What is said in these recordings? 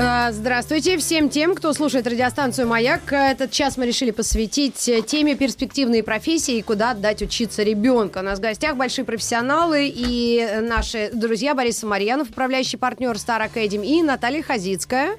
Здравствуйте всем тем, кто слушает радиостанцию «Маяк». Этот час мы решили посвятить теме перспективные профессии и куда отдать учиться ребенка. У нас в гостях большие профессионалы и наши друзья Борис Самарьянов, управляющий партнер Star Academy, и Наталья Хазицкая,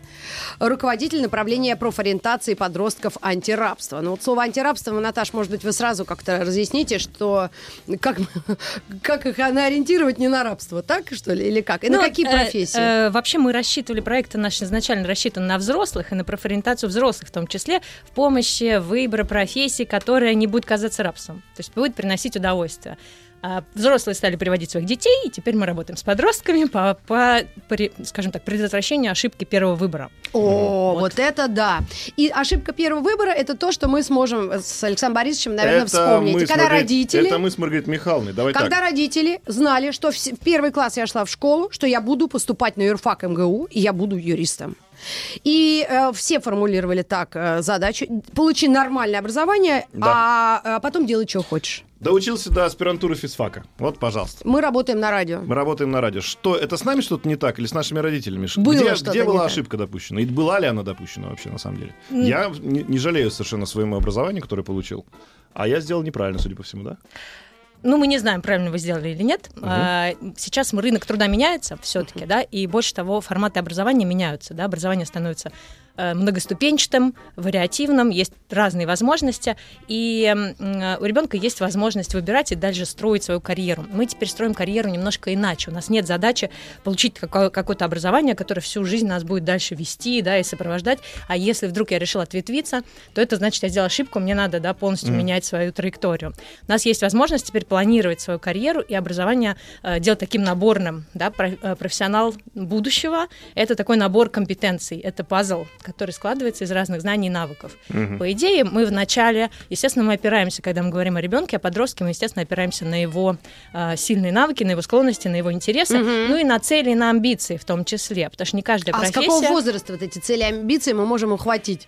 руководитель направления профориентации подростков антирабства. Ну вот слово антирабство, Наташ, может быть, вы сразу как-то разъясните, что как, как их ориентировать не на рабство, так что ли, или как? И на Ну, какие э, профессии? э, вообще мы рассчитывали, проекты наши изначально рассчитаны на взрослых и на профориентацию взрослых в том числе, в помощи выбора профессии, которая не будет казаться рабством, то есть будет приносить удовольствие. А взрослые стали приводить своих детей, и теперь мы работаем с подростками по, по, при- скажем так, предотвращению ошибки первого выбора. О, Вот. вот. это да. И ошибка первого выбора это то, что мы сможем с Александром Борисовичем, наверное, Это вспомнить. мы когда Маргарит- родители. Это мы с Маргаритой Михайловной. Давай Когда так. родители знали, что в первый класс я шла в школу, что я буду поступать на юрфак МГУ, и я буду юристом. И э, все формулировали так э, задачу: получи нормальное образование, а, а потом делай, что хочешь. Доучился до аспирантуры физфака. Вот, пожалуйста. Мы работаем на радио. Мы работаем на радио. Что, это с нами что-то не так или с нашими родителями? Было где, где не была так. ошибка допущена? И была ли она допущена вообще на самом деле? Я не, не жалею совершенно своему образованию, которое получил. А я сделал неправильно, судя по всему, да? Ну, мы не знаем, правильно вы сделали или нет. А, Сейчас рынок труда меняется все-таки, да, и больше того, форматы образования меняются, да, образование становится многоступенчатым, вариативным, есть разные возможности, и э, у ребенка есть возможность выбирать и дальше строить свою карьеру. Мы теперь строим карьеру немножко иначе. У нас нет задачи получить какое- какое-то образование, которое всю жизнь нас будет дальше вести, да, и сопровождать. А если вдруг я решила ответвиться, то это значит, я сделала ошибку, мне надо, да, полностью менять свою траекторию. У нас есть возможность теперь планировать свою карьеру и образование э, делать таким наборным, да, про- э, профессионал будущего. Это такой набор компетенций, это пазл, который складывается из разных знаний и навыков. По идее, мы вначале, естественно, мы опираемся, когда мы говорим о ребенке, о подростке, мы, естественно, опираемся на его э, сильные навыки, на его склонности, на его интересы, ну и на цели, и на амбиции в том числе, потому что не каждая А с профессия... какого возраста вот эти цели и амбиции мы можем ухватить?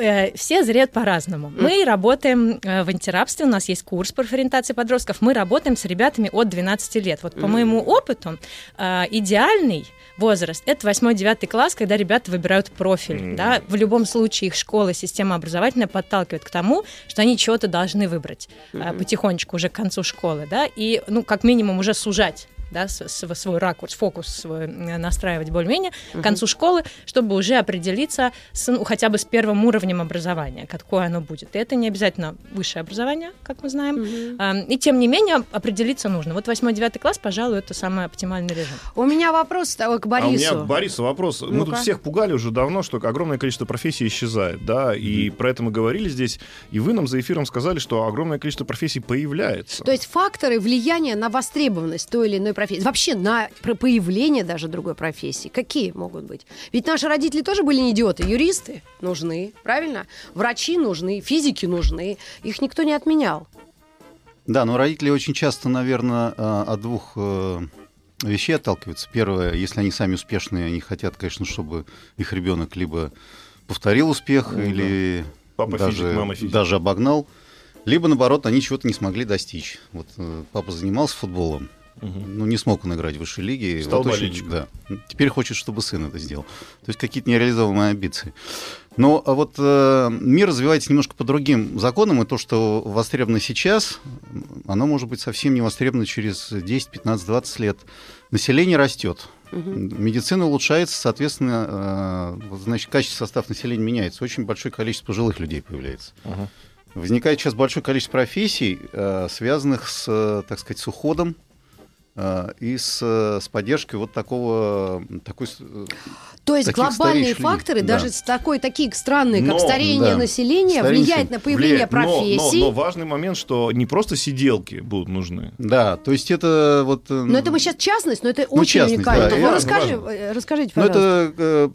Э, все зреют по-разному. Мы работаем э, в антирабстве, у нас есть курс по ориентации подростков, мы работаем с ребятами от 12 лет. Вот по моему опыту э, идеальный возраст это 8-9 класс, когда ребята выбирают профиль. Да? В любом случае их школа, система образовательная подталкивает к тому, что они чего-то должны выбрать потихонечку уже к концу школы, да, и ну как минимум уже сужать да, с- с- свой ракурс, фокус свой э, настраивать более-менее к концу школы, чтобы уже определиться с, ну, хотя бы с первым уровнем образования, какое оно будет. И это не обязательно высшее образование, как мы знаем. А, И тем не менее определиться нужно. Вот 8-9 класс, пожалуй, это самый оптимальный режим. У меня вопрос э, к Борису. А у меня к Борису вопрос. Мы Ну-ка. тут всех пугали уже давно, что огромное количество профессий исчезает, да, и про это мы говорили здесь, и вы нам за эфиром сказали, что огромное количество профессий появляется. То есть факторы влияния на востребованность той или иной профессии, вообще на про- появление даже другой профессии, какие могут быть? Ведь наши родители тоже были не идиоты. Юристы нужны, правильно? Врачи нужны, физики нужны. Их никто не отменял. Да, но родители очень часто, наверное, э, от двух э, вещей отталкиваются. Первое, если они сами успешные, они хотят, конечно, чтобы их ребенок либо повторил успех Ну да. или Папа даже, физик, мама физик. даже обогнал, либо наоборот они чего-то не смогли достичь. Вот э, папа занимался футболом, ну не смог он играть в высшей лиге. Стал вот очень- да. Теперь хочет, чтобы сын это сделал. То есть какие-то нереализованные амбиции. Но а вот э, мир развивается немножко по другим законам, и то, что востребовано сейчас, оно может быть совсем не востребовано через 10, 15, 20 лет. Население растет. Медицина улучшается, соответственно, э, вот, значит, качество состав населения меняется. Очень большое количество пожилых людей появляется. Возникает сейчас большое количество профессий, э, связанных с, э, так сказать, с уходом и с, э, с поддержкой вот такого, такой, э, То есть глобальные факторы, да. даже такой, такие странные, как Но, старение да. населения, Старение влияет на появление Влияет. Но- профессий. Но, но важный момент, что не просто сиделки будут нужны. да, то есть это вот... э, Но это мы сейчас частность, но это Ну, очень частность, уникально. да, это расскажи- важно, э, расскажите, Ну, пожалуйста. это э,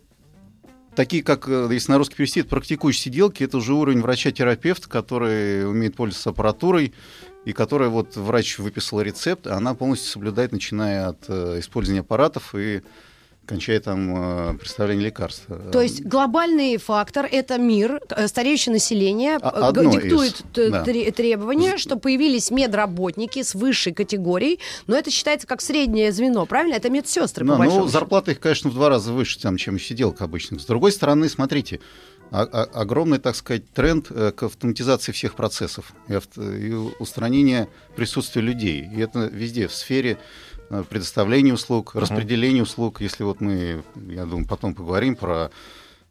такие, как, э, если на русский перевести, это практикующие сиделки, это уже уровень врача-терапевта, который умеет пользоваться аппаратурой, и которая вот врач выписал рецепт, она полностью соблюдает, начиная от э, использования аппаратов и кончая там э, представление лекарств. То есть глобальный фактор это мир, э, стареющее население А- э, одно диктует из, да. тре- требования, что появились медработники с высшей категорией, но это считается как среднее звено, правильно? Это медсестры, Да, по большому ну, счету. зарплата их, конечно, в два раза выше, там, чем у сиделок обычных. С другой стороны, смотрите, огромный, так сказать, тренд э, к автоматизации всех процессов и, авто- и устранения присутствия людей. И это везде, в сфере э, предоставления услуг, распределения услуг. Если вот мы, я думаю, потом поговорим про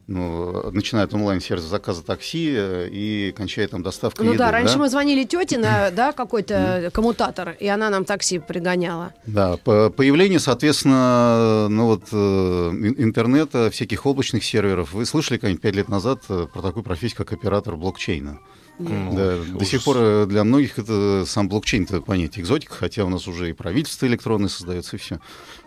ну, начиная от онлайн-сервиса заказа такси э, и кончая там доставкой Ну еды. да, раньше мы звонили тете на да, какой-то коммутатор, и она нам такси пригоняла. Да, по- появление, соответственно, ну вот э, ин- интернета, всяких облачных серверов. Вы слышали как-нибудь пять лет назад э, про такую профессию, как оператор блокчейна? Ну, Да, до сих пор для многих это сам блокчейн это понятие экзотика, хотя у нас уже и правительство электронное создается, и все.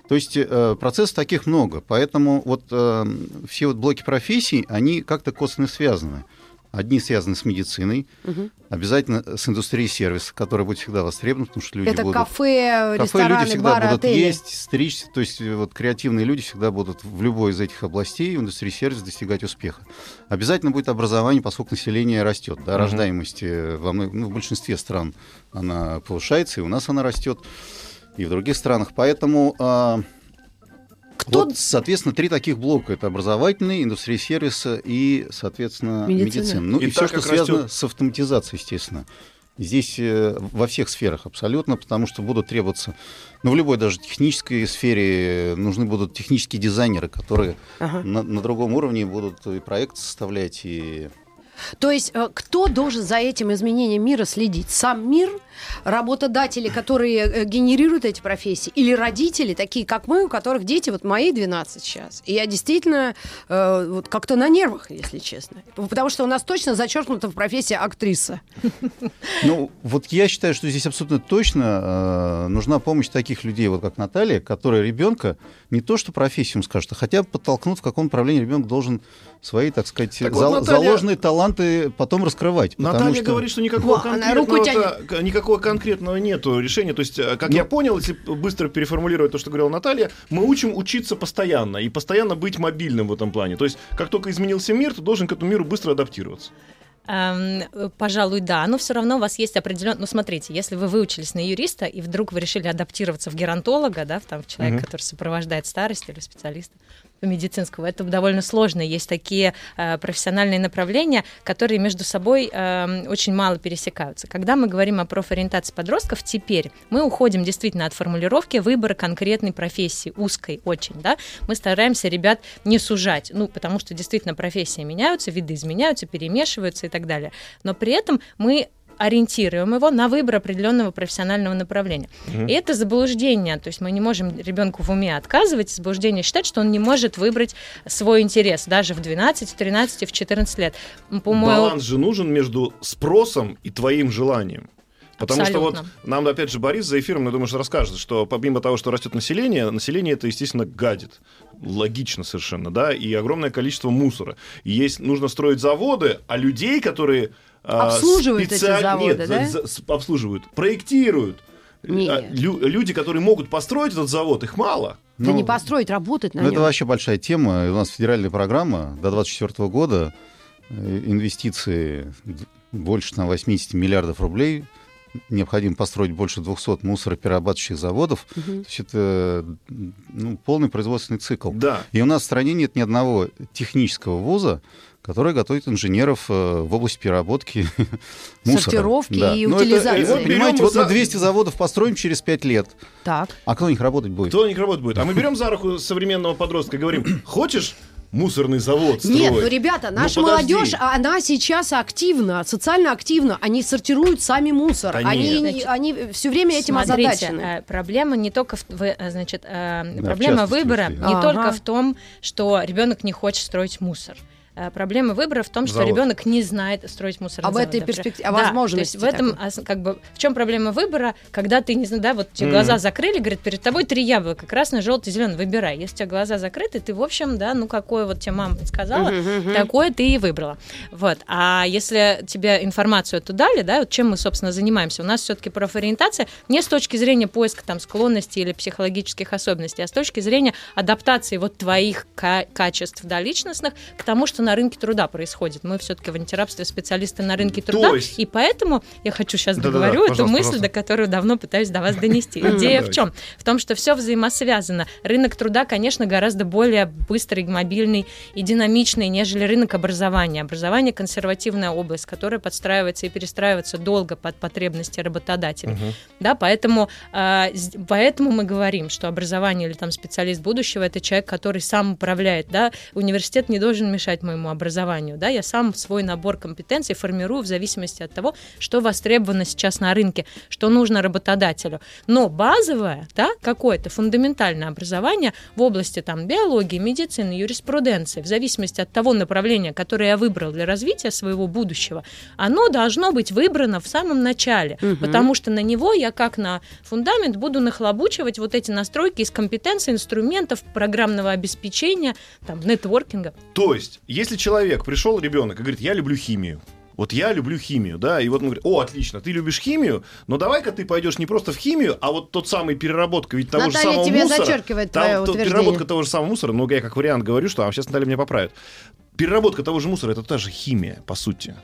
То есть э, процессов таких много, поэтому вот э, все вот блоки профессий, они как-то косвенно связаны. Одни связаны с медициной, Мгм. обязательно с индустрией сервиса, которая будет всегда востребована, потому что люди это будут... кафе, Кафе рестораны, люди всегда бары, будут отели. есть, стричься, то есть э, вот креативные люди всегда будут в любой из этих областей в индустрии сервиса достигать успеха. Обязательно будет образование, поскольку население растет, да, Мгм. рождаемость во ну, в большинстве стран она повышается, и у нас она растет, и в других странах. Поэтому а, Кто вот, соответственно, три таких блока. Это образовательный, индустрия сервиса и, соответственно, Медицина. медицина. Ну И и, все, что как связано растет- с автоматизацией, естественно. Здесь э, во всех сферах абсолютно, потому что будут требоваться, ну, в любой даже технической сфере нужны будут технические дизайнеры, которые Ага. на, на другом уровне будут и проект составлять, и... То есть э, кто должен за этим изменением мира следить? Сам мир, работодатели, которые э, генерируют эти профессии, или родители, такие как мы, у которых дети, вот мои 12 сейчас. И я действительно э, вот как-то на нервах, если честно. Потому что у нас точно зачеркнута в профессии актриса. Ну, вот я считаю, что здесь абсолютно точно э, нужна помощь таких людей, вот как Наталья, которые ребенка не то что профессию скажут, а хотя бы подтолкнут, в каком направлении ребенок должен свои, так сказать, Так вот, зал- Наталья- заложенные таланты потом раскрывать. Наталья что- говорит, что никакого Во, она руку конкретного, к- никакого конкретного нету решения. То есть, э, как Ну- я понял, если быстро переформулировать то, что говорила Наталья, мы учим учиться постоянно и постоянно быть мобильным в этом плане. То есть, как только изменился мир, ты должен к этому миру быстро адаптироваться. Эм, пожалуй, да, но все равно у вас есть определенный... Ну, смотрите, если вы выучились на юриста, и вдруг вы решили адаптироваться в геронтолога, да, в, там, в человека, Мгм. который сопровождает старость или специалиста медицинского, это довольно сложно. Есть такие э, профессиональные направления, которые между собой эм, очень мало пересекаются. Когда мы говорим о профориентации подростков, теперь мы уходим действительно от формулировки выбора конкретной профессии, узкой очень, да, мы стараемся ребят не сужать, ну, потому что действительно профессии меняются, виды изменяются, перемешиваются и так далее. Но при этом мы ориентируем его на выбор определенного профессионального направления. И это заблуждение, то есть мы не можем ребенку в уме отказывать, заблуждение считать, что он не может выбрать свой интерес даже в 12, в 13, в 14 лет. По-моему, Баланс же нужен между спросом и твоим желанием. Потому что вот Абсолютно. нам, опять же, Борис за эфиром, я думаю, что расскажет, что помимо того, что растет население, население это, естественно, гадит. Логично совершенно, да, и огромное количество мусора. И есть, нужно строить заводы, а людей, которые... а, Обслуживают эти специаль- заводы, Нет, да? за- за- обслуживают, проектируют. Нет. А, лю- люди, которые могут построить этот завод, их мало. Да Ну, не построить, работать на Ну, это нем. вообще большая тема. У нас федеральная программа до 2024 года э, инвестиции больше там, 80 миллиардов рублей. Необходимо построить больше 200 мусороперерабатывающих заводов. Мгм. То есть это ну, полный производственный цикл. Да. И у нас в стране нет ни одного технического вуза, который готовит инженеров э, в области переработки мусора. Сортировки и Ну, это- утилизации. и вот, понимаете, вот за- мы 200 заводов построим через 5 лет. Так. А кто на них работать будет? Кто на них работать будет? А мы берем за руку современного подростка и говорим, хочешь муторный завод строить? Нет, ну, ребята, Ну, наша подожди. молодежь, а, она сейчас активна, социально активна. Они сортируют сами мусор. Да они, не- они все время этим Смотрите, озадачены. э, проблема не только в, э, значит, в проблема выбора если- не Ага. только в том, что ребенок не хочет строить мусор. Э, проблема выбора в том, что Завод. ребенок не знает строить мусорный Об завод, этой перспективе, о Да, возможности То есть в этом, такой. как бы, в чем проблема выбора, когда ты, не знаю, да, вот тебе Мгм. глаза закрыли, говорит, перед тобой три яблока, красный, желтый, зеленый, выбирай. Если у тебя глаза закрыты, ты, в общем, да, ну, какое вот тебе мама сказала, Мгм, мгм. такое ты и выбрала. Вот. А если тебе информацию эту дали, да, вот чем мы, собственно, занимаемся, у нас все-таки профориентация не с точки зрения поиска там склонностей или психологических особенностей, а с точки зрения адаптации вот твоих ка- качеств, да, личностных к тому, что на рынке труда происходит. Мы все-таки в антирабстве специалисты на рынке труда, есть- и поэтому я хочу сейчас договорю эту пожалуйста, мысль, пожалуйста. до которую давно пытаюсь до вас донести. Идея в чем? В том, что все взаимосвязано. Рынок труда, конечно, гораздо более быстрый, мобильный и динамичный, нежели рынок образования. Образование консервативная область, которая подстраивается и перестраивается долго под потребности работодателей. Мгм. Да, поэтому, а, поэтому мы говорим, что образование или там специалист будущего это человек, который сам управляет. Да? Университет не должен мешать моему образованию. Да? Я сам свой набор компетенций формирую в зависимости от того, что востребовано сейчас на рынке, что нужно работодателю. Но базовое, да, какое-то фундаментальное образование в области там, биологии, медицины, юриспруденции, в зависимости от того направления, которое я выбрал для развития своего будущего, оно должно быть выбрано в самом начале, Мгм. потому что на него я как на фундамент буду нахлобучивать вот эти настройки из компетенций, инструментов, программного обеспечения, там, нетворкинга. То есть, если человек пришел ребенок и говорит, я люблю химию. Вот я люблю химию, да, и вот он говорит, о, отлично, ты любишь химию, но давай-ка ты пойдешь не просто в химию, а вот тот самый переработка ведь того же Наталья самого тебе мусора. зачеркивает Там твое то- переработка того же самого мусора, ну, я как вариант говорю, что, а сейчас Наталья меня поправит. Переработка того же мусора, это та же химия, по сути.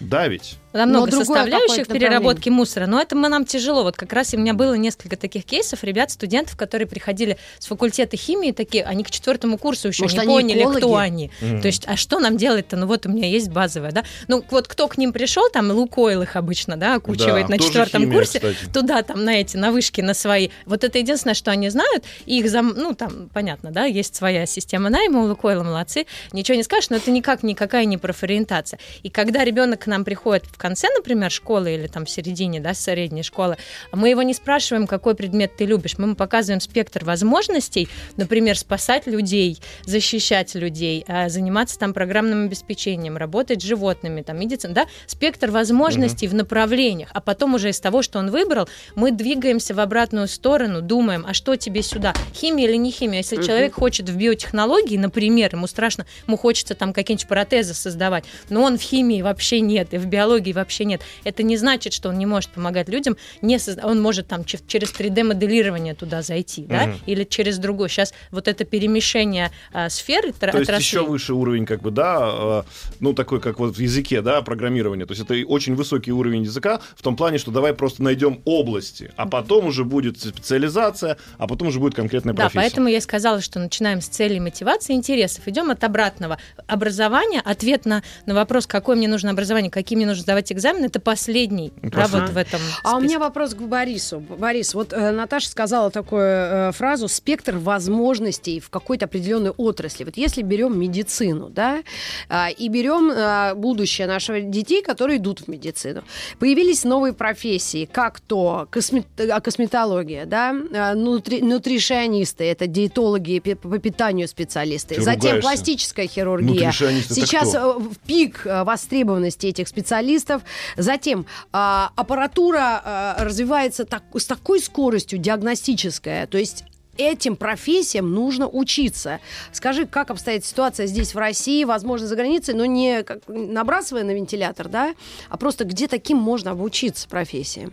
Да ведь? Там Но много составляющих переработки мусора, но это мы, нам тяжело. Вот как раз и у меня было несколько таких кейсов ребят, студентов, которые приходили с факультета химии, такие, они к четвертому курсу еще Может, не поняли, экологи? кто они. Мгм. То есть, а что нам делать-то? Ну вот у меня есть базовое, да. Ну вот кто к ним пришел, там Лукойл их обычно, да, окучивает Да, на четвертом химия, курсе. кстати. Туда, там, на эти, на вышки, на свои. Вот это единственное, что они знают. И их зам... Ну, там, понятно, да, есть своя система найма у Лукойла, молодцы. Ничего не скажешь, но это никак никакая не профориентация. И когда ребенок нам приходит в конце, например, школы или там в середине, да, средней школы, мы его не спрашиваем, какой предмет ты любишь. Мы ему показываем спектр возможностей, например, спасать людей, защищать людей, а, заниматься там программным обеспечением, работать с животными, там, медицина, да, спектр возможностей в направлениях. А потом уже из того, что он выбрал, мы двигаемся в обратную сторону, думаем, а что тебе сюда, химия или не химия? Если Мгм. человек хочет в биотехнологии, например, ему страшно, ему хочется там какие-нибудь протезы создавать, но он в химии вообще нет, и в биологии вообще нет. Это не значит, что он не может помогать людям, не созда- он может там че- через 3D-моделирование туда зайти, да, Мгм. или через другой. Сейчас вот это перемещение а, сфер То есть отраслей. еще выше уровень, как бы, да, э, ну, такой, как вот в языке, да, программирования. То есть это очень высокий уровень языка в том плане, что давай просто найдем области, а потом уже будет специализация, а потом уже будет конкретная Да, профессия. поэтому я сказала, что начинаем с целей мотивации интересов. Идем от обратного. Образование, ответ на, на вопрос, какое мне нужно образование, какие мне нужно сдавать экзамены, это последний. Да, Последний. вот в этом А у списке. меня вопрос к Борису. Борис, вот э, Наташа сказала такую э, фразу «спектр возможностей в какой-то определенной отрасли». Вот если берем медицину, да, а, и берем а, будущее наших детей, которые идут в медицину, появились новые профессии, как то косме- а, косметология, да, нутри- нутришионисты, это диетологи по питанию специалисты, Ты затем ругаешься. пластическая хирургия. Сейчас кто? э, в пик э, востребованности этих специалистов. Затем а, аппаратура а, развивается так- с такой скоростью диагностическая, то есть этим профессиям нужно учиться. Скажи, как обстоит ситуация здесь, в России, возможно, за границей, но не как, набрасывая на вентилятор, да, а просто где таким можно обучиться профессиям?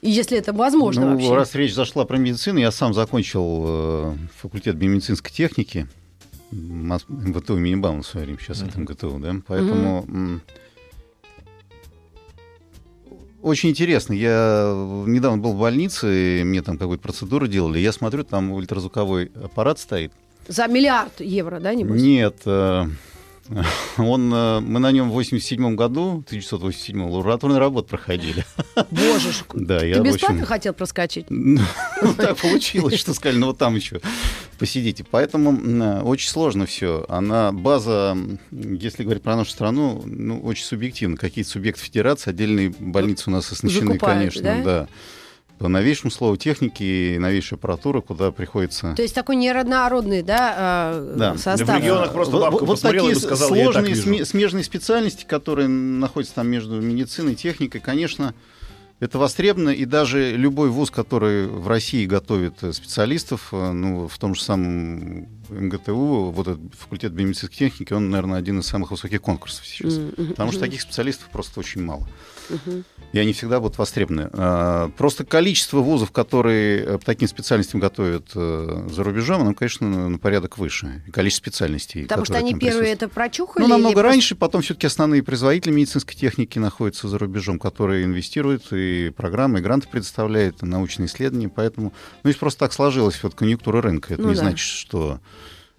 И если это возможно ну, вообще. раз речь зашла про медицину, я сам закончил э, факультет биомедицинской техники МВТУ имени Баумана в свое время, сейчас это МГТУ, да, поэтому... м, Очень интересно. Я недавно был в больнице, и мне там какую-то процедуру делали. Я смотрю, там ультразвуковой аппарат стоит. За миллиард евро, да, небось? Нет, э, он, э, мы на нем в 87 году, 1987 лабораторные работы проходили. Боже ж, Да, я ты в бесплатно общем, хотел проскочить? ну, так получилось, что сказали, ну вот там еще посидите. Поэтому м, очень сложно все. Она база, если говорить про нашу страну, ну, очень субъективно. Какие-то субъекты федерации, отдельные больницы у нас оснащены, Закупают, конечно, да? да. По новейшему слову техники и новейшей аппаратуры, куда приходится... То есть такой неоднородный, да, э, Да. состав. В регионах просто Вот- бабка вот, и такие так сложные сме- смежные специальности, которые находятся там между медициной и техникой, конечно, это востребовано, и даже любой вуз, который в России готовит э, специалистов, э, ну, в том же самом МГТУ, вот этот факультет биомедицинской техники, он, наверное, один из самых высоких конкурсов сейчас. Потому что таких специалистов просто очень мало. И они всегда будут востребованы. А, Просто количество вузов, которые э, по таким специальностям готовят за рубежом, оно, конечно, на порядок выше. И количество специальностей. Потому что они первые это прочухали. Ну, намного просто- раньше, потом все-таки основные производители медицинской техники находятся за рубежом, которые инвестируют и программы, и гранты предоставляют, и научные исследования. Поэтому, ну, если просто так сложилась вот конъюнктура рынка, это Ну не да. значит, что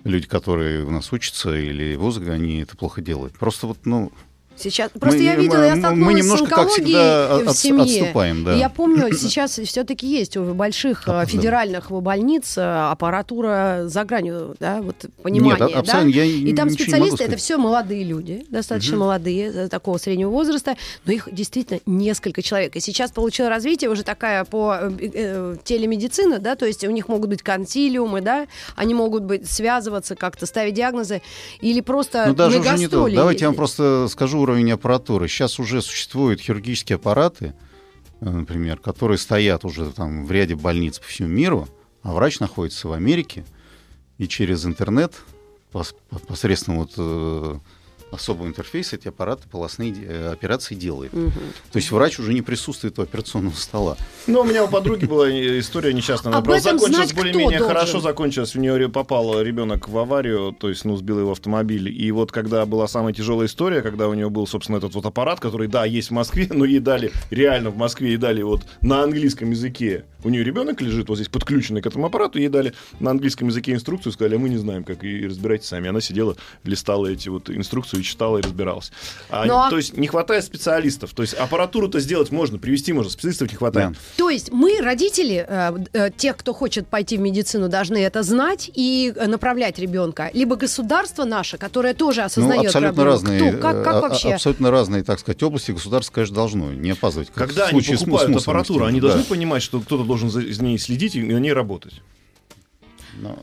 люди, которые у нас учатся или вузы, они это плохо делают. Просто вот, ну, Сейчас. Просто Мы- я мы- видела, я мы столкнулась немножко, с как онкологией всегда, в семье. отступаем, да. Я помню, сейчас все-таки есть у больших э, Да. федеральных больниц э, аппаратура за гранью, да, вот понимание, Нет, а- да? я И там специалисты это все молодые люди, достаточно Мгм. молодые, э, такого среднего возраста, но их действительно несколько человек. И сейчас получила развитие уже такая по э, э, телемедицина, да, то есть у них могут быть консилиумы, да, они могут быть связываться как-то, ставить диагнозы, или просто Ну, даже уже не то. Давайте я вам просто скажу уровень аппаратуры. Сейчас уже существуют хирургические аппараты, э, например, которые стоят уже там в ряде больниц по всему миру, а врач находится в Америке, и через интернет пос- посредством вот э, особого интерфейса эти аппараты полостные э, операции делает. Мгм. То есть врач уже не присутствует у операционного стола. Ну, у меня у подруги была история несчастная. Она Об просто этом закончилась более-менее хорошо закончилась. У нее попал ребенок в аварию, то есть, ну, сбил его автомобиль. И вот когда была самая тяжелая история, когда у нее был, собственно, этот вот аппарат, который, да, есть в Москве, но ей дали, реально в Москве ей дали вот на английском языке. У нее ребенок лежит вот здесь подключенный к этому аппарату, ей дали на английском языке инструкцию, сказали, а мы не знаем, как, и разбирайтесь сами. Она сидела, листала эти вот инструкции, читала и разбиралась. А, Ну, а- То есть не хватает специалистов. То есть аппаратуру-то сделать можно, привести можно, специалистов не хватает. Да. То есть мы, родители, э, э, тех, кто хочет пойти в медицину, должны это знать и э, направлять ребенка. Либо государство наше, которое тоже осознает ну, абсолютно проблему. разные, Кто? Как, как а- вообще? абсолютно разные, так сказать, области. Государство, конечно, должно не опаздывать. как Когда они покупают аппаратуру, они да. должны понимать, что кто-то должен за ней следить и на ней работать. Но-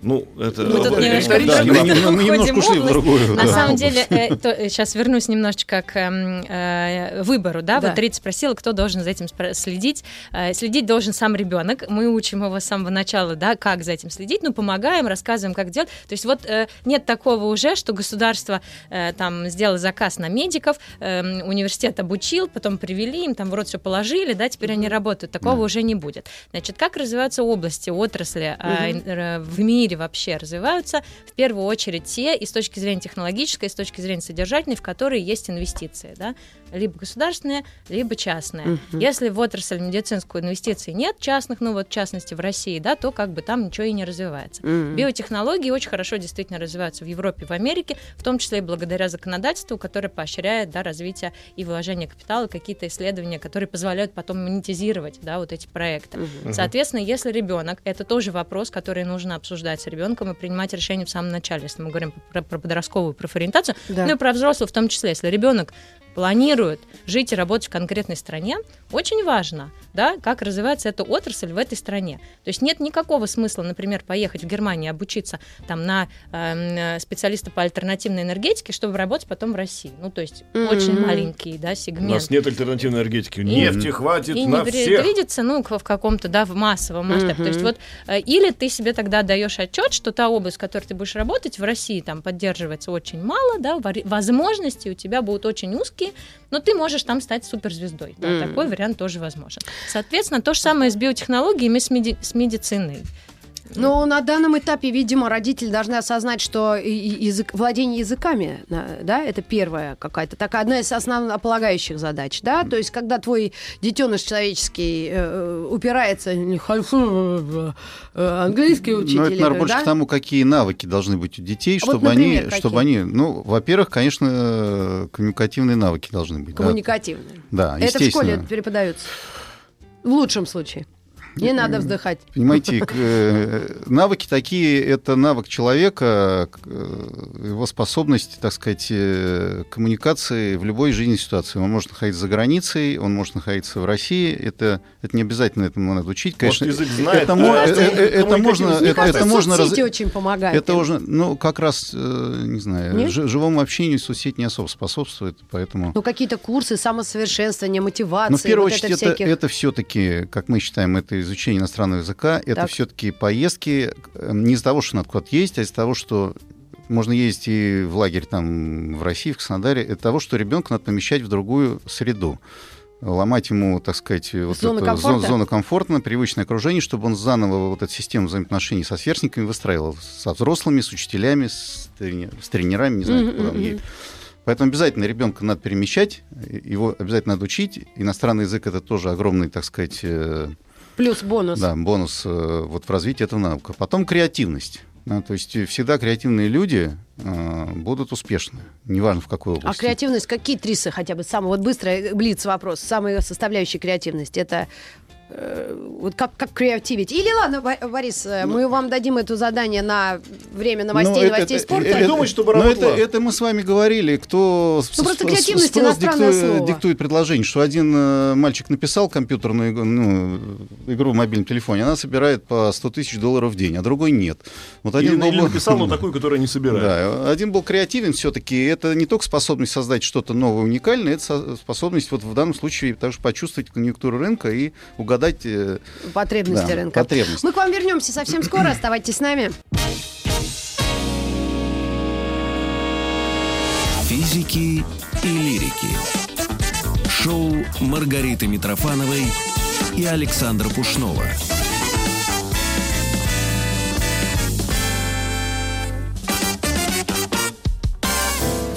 Ну, это Мы тут э, немножко Да, мы, мы- мы немножко в ушли в другую. На да, самом деле, э, то- сейчас вернусь немножечко к эм, э, выбору, да? Да. Вот Рита спросила, кто должен за этим следить. Э, следить должен сам ребенок. Мы учим его с самого начала, да, как за этим следить, ну, помогаем, рассказываем, как делать. То есть вот э, нет такого уже, что государство э, там сделало заказ на медиков, эм, университет обучил, потом привели, им там в рот все положили, да, теперь они работают. Такого Да. уже не будет. Значит, как развиваются области, отрасли э, Мгм. э, в мире вообще развиваются? В первую очередь те, и с точки зрения технологической, и с точки зрения содержательной, в которые есть инвестиции, да, либо государственные, либо частные. Мгм. Если в отрасль медицинскую инвестиций нет частных, ну вот в частности в России, да, то как бы там ничего и не развивается. Мгм. Биотехнологии очень хорошо действительно развиваются в Европе, в Америке, в том числе и благодаря законодательству, которое поощряет да, развитие и вложение капитала, какие-то исследования, которые позволяют потом монетизировать да, вот эти проекты. Мгм. Соответственно, если ребенок, это тоже вопрос, который нужно обсуждать с ребенком и принимать решение в самом начале, если мы говорим про, про подростковую профориентацию, Да. ну и про взрослую в том числе. Если ребенок планирует жить и работать в конкретной стране, очень важно, да, как развивается эта отрасль в этой стране. То есть нет никакого смысла, например, поехать в Германию обучиться там на эм, специалиста по альтернативной энергетике, чтобы работать потом в России. Ну, то есть Мгм. очень маленький, да, У сегмент. нас нет альтернативной энергетики. И- Нефти хватит и на не всех. предвидится, ну, в каком-то, да, в массовом масштабе. Мгм. То есть вот, э, или ты себе тогда даешь отчет, что та область, в которой ты будешь работать, в России там поддерживается очень мало, да, возможности у тебя будут очень узкие, но ты можешь там стать суперзвездой. Да, Мгм. Такой вариант тоже возможен. Соответственно, то же самое с биотехнологиями, с, меди- с медициной. Ну, на данном этапе, видимо, родители должны осознать, что язык, владение языками, да, это первая какая-то такая одна из основополагающих задач, да, то есть когда твой детеныш человеческий э, упирается не хочу, э, английский учитель, Ну, это, наверное, больше да? к тому, какие навыки должны быть у детей, А вот, чтобы например, они, какие? чтобы они, ну, во-первых, конечно, э, коммуникативные навыки должны быть. да. коммуникативные. Да, это в школе преподается. В лучшем случае. Не надо вздыхать. Понимаете, э, навыки такие, это навык человека, э, его способность, так сказать, э, коммуникации в любой жизненной ситуации. Он может находиться за границей, он может находиться в России. Это, это не обязательно этому надо учить. Может, Конечно, язык знает, это, а мо- э, коммуникативные э, это можно, это, кажется, это можно раз- очень помогают. это уже, ну, как раз, не знаю, Нет? жи- живому общению соцсеть не особо способствует, поэтому... Ну, какие-то курсы самосовершенствования, мотивации. Но в первую вот очередь это это, всяких... это все-таки, как мы считаем, это изучение иностранного языка, это Так. все-таки поездки э, не из-за того, что надо куда-то ездить, а из-за того, что можно ездить и в лагерь там в России, в Краснодаре, это того, что ребенка надо помещать в другую среду ломать ему, так сказать, вот Зону эту комфорта? зо- зону комфортно, привычное окружение, чтобы он заново вот эту систему взаимоотношений со сверстниками выстраивал, со взрослыми, с учителями, с, трени- с тренерами, не знаю, куда он едет. Поэтому обязательно ребенка надо перемещать, его обязательно надо учить. Иностранный язык это тоже огромный, так сказать, э, Плюс бонус. да, бонус э, вот в развитии этого навыка. Потом креативность. То есть э, всегда креативные люди э, будут успешны, неважно в какой А области. креативность, какие трисы хотя бы? Самый вот быстро блиц вопрос. Самые составляющие креативности. Это э, вот как, как креативить. Или ладно, Борис, э, мы вам дадим это задание на время новостей, Ну, новостей это- спорта. это- думать, чтобы но это, это мы с вами говорили, кто с- Ну, просто с- креативность спрос диктует, слово. диктует предложение, что один э, мальчик написал компьютерную игру, ну, игру в мобильном телефоне, она собирает по 100 тысяч долларов в день, а другой нет. Вот Или, один был- или написал, но такую, которая не собирает. Да, один был креативен все-таки. Это не только способность создать что-то новое, уникальное, это со- способность вот в данном случае также почувствовать конъюнктуру рынка и угадать э, Потребности да, рынка. потребности. Мы к вам вернемся совсем скоро. Оставайтесь с нами. Физики и лирики. Шоу Маргариты Митрофановой и Александра Пушнова.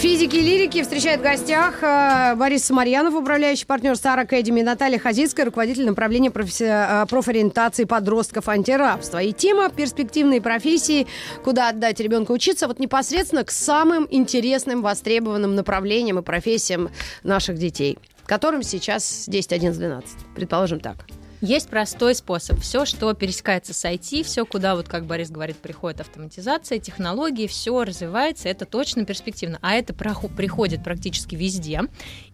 Физики и лирики встречают в гостях э, Борис Самарьянов, управляющий партнер Star Academy, Наталья Хазицкая, руководитель направления професси- э, профориентации подростков антирабства. И тема «Перспективные профессии. Куда отдать ребенка учиться?» вот непосредственно к самым интересным, востребованным направлениям и профессиям наших детей, которым сейчас 10, 11, 12. Предположим так. Есть простой способ. Все, что пересекается с IT, все, куда, вот как Борис говорит, приходит автоматизация, технологии, все развивается, это точно перспективно. А это приходит практически везде.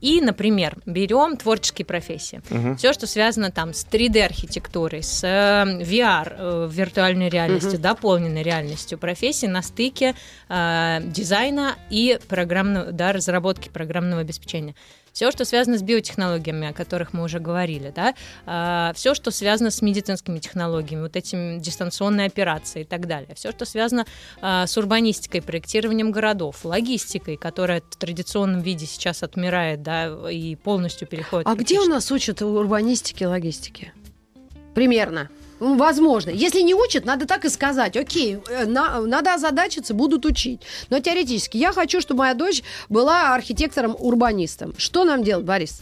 И, например, берем творческие профессии. Все, что связано там с 3D-архитектурой, с VR, э, виртуальной реальностью, дополненной реальностью, профессии на стыке э, дизайна и программного, да, разработки программного обеспечения. Все, что связано с биотехнологиями, о которых мы уже говорили, да, все, что связано с медицинскими технологиями, вот этим дистанционные операции и так далее, все, что связано а, с урбанистикой, проектированием городов, логистикой, которая в традиционном виде сейчас отмирает, да, и полностью переходит. А где у нас учат урбанистики и логистики? Примерно. Ну, Возможно. Если не учат, надо так и сказать. Окей, э, на- надо озадачиться, будут учить. Но теоретически я хочу, чтобы моя дочь была архитектором-урбанистом. Что нам делать, Борис?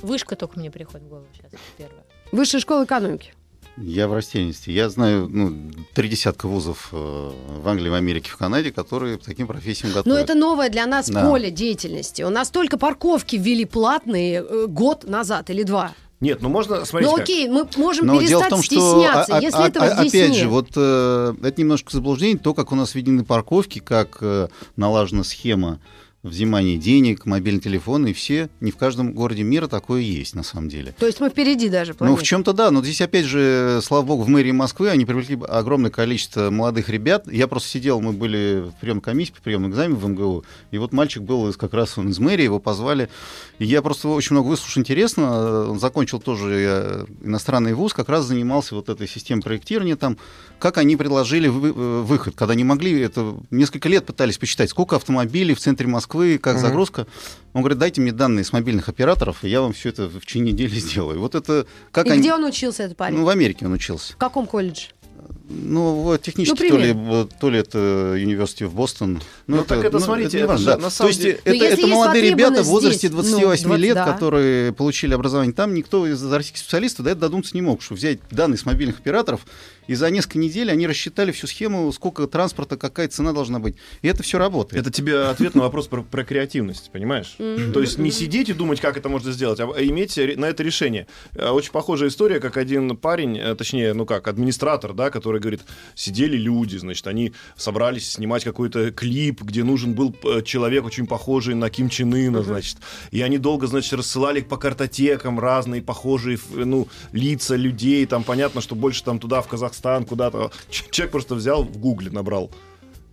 Вышка только мне приходит в голову сейчас первая. Высшая школа экономики. Я в растерянности. Я знаю ну, три десятка вузов э, в Англии, в Америке, в Канаде, которые к таким профессиям готовят. Но это новое для нас Да. поле деятельности. У нас только парковки ввели платные э, год назад или два. Нет, ну можно, смотрите, Ну как. окей, мы можем Но перестать дело в том, что стесняться, а- если а- этого а- здесь опять нет. же, вот э, это немножко заблуждение, то, как у нас введены парковки, как э, налажена схема взимания денег, мобильный телефон, и все, не в каждом городе мира такое есть, на самом деле. То есть мы впереди даже Ну, планеты. в чем-то да, но здесь, опять же, слава богу, в мэрии Москвы они привлекли огромное количество молодых ребят. Я просто сидел, мы были в прием комиссии, по приемному экзамену в МГУ, и вот мальчик был как раз он из мэрии, его позвали. И я просто очень много выслушал интересно. Он закончил тоже э, иностранный вуз, как раз занимался вот этой системой проектирования там, как они предложили э, выход, когда не могли, это несколько лет пытались посчитать, сколько автомобилей в центре Москвы, как загрузка. Он говорит, дайте мне данные с мобильных операторов, и я вам все это в течение недели сделаю. Вот это как И они... где он учился, этот парень? Ну, в Америке он учился. В каком колледже? Ну, вот технически, Ну, то, ли, то ли это University в Бостон. Ну, так это, смотрите, это неважно, же да. на самом То есть деле- это, если это есть молодые ребята в возрасте здесь, 28 ну, лет, да. которые получили образование. Там никто из российских специалистов до этого додуматься не мог, что взять данные с мобильных операторов, и за несколько недель они рассчитали всю схему, сколько транспорта, какая цена должна быть. И это все работает. Это тебе ответ на вопрос про, про креативность, понимаешь? То есть не сидеть и думать, как это можно сделать, а иметь на это решение. Э, Очень похожая история, как один парень, э, точнее, ну как, администратор, да, который говорит, сидели люди, значит, они собрались снимать какой-то клип, где нужен был э, человек очень похожий на Ким Чен Ына, значит, и они долго, значит, рассылали по картотекам разные похожие, ну, лица людей, там понятно, что больше там туда, в Казахстан, куда-то. Человек просто взял, в гугле набрал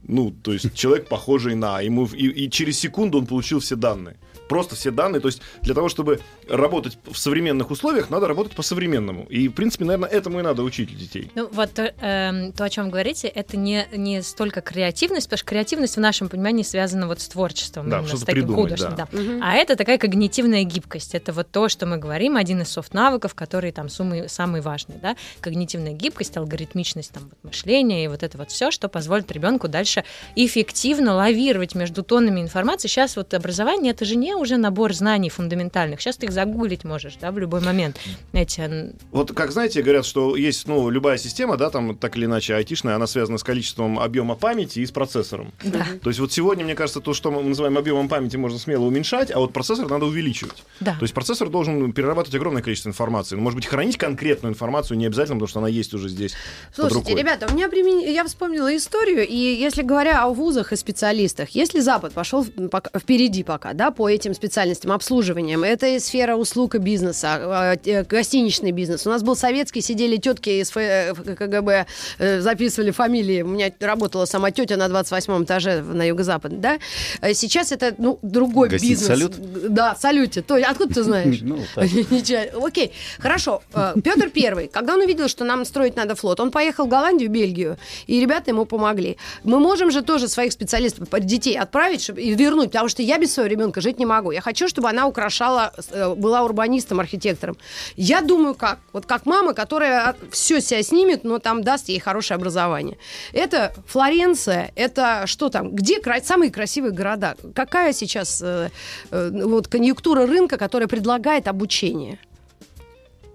ну, то есть человек похожий на, ему и, и через секунду он получил все данные. Просто все данные. То есть для того, чтобы работать в современных условиях, надо работать по-современному. И, в принципе, наверное, этому и надо учить детей. Ну, вот то, эм, то, о чем вы говорите, это не, не столько креативность, потому что креативность в нашем понимании связана вот с творчеством, Да, с таким придумать, да. да. А это такая когнитивная гибкость. Это вот то, что мы говорим, один из софт-навыков, которые там суммы, самые важные, да. Когнитивная гибкость, алгоритмичность там, вот, мышления и вот это вот все, что позволит ребенку дальше эффективно лавировать между тоннами информации. Сейчас вот образование это же не уже набор знаний фундаментальных. Сейчас ты их загуглить можешь, да, в любой момент. Эти Вот как знаете, говорят, что есть, ну, любая система, да, там так или иначе айтишная, она связана с количеством объема памяти и с процессором. Да. То есть вот сегодня, мне кажется, то, что мы называем объемом памяти, можно смело уменьшать, а вот процессор надо увеличивать. Да. То есть процессор должен перерабатывать огромное количество информации. Ну, может быть, хранить конкретную информацию не обязательно, потому что она есть уже здесь под Слушайте, рукой. ребята, у меня примен- я вспомнила историю, и если говоря о вузах и специалистах, если Запад пошел впереди пока, да, по этим специальностям, обслуживанием, это и сфера услуг и бизнеса, э, э, гостиничный бизнес. У нас был советский, сидели тетки из э, КГБ, э, записывали фамилии. У меня работала сама тетя на 28 этаже на юго-западе, да. Э, Сейчас это, ну, другой Гостиница бизнес. «Салют»? Да, салюте. То, откуда ты знаешь? Ну. Окей, хорошо. Петр Первый, когда он увидел, что нам строить надо флот, он поехал в Голландию, Бельгию, и ребята ему помогли. Мы можем же тоже своих специалистов, детей отправить чтобы, и вернуть, потому что я без своего ребенка жить не могу. Я хочу, чтобы она украшала, была урбанистом, архитектором. Я думаю, как? Вот как мама, которая все себя снимет, но там даст ей хорошее образование. Это Флоренция, это что там? Где кра- самые красивые города? Какая сейчас э, э, вот конъюнктура рынка, которая предлагает обучение?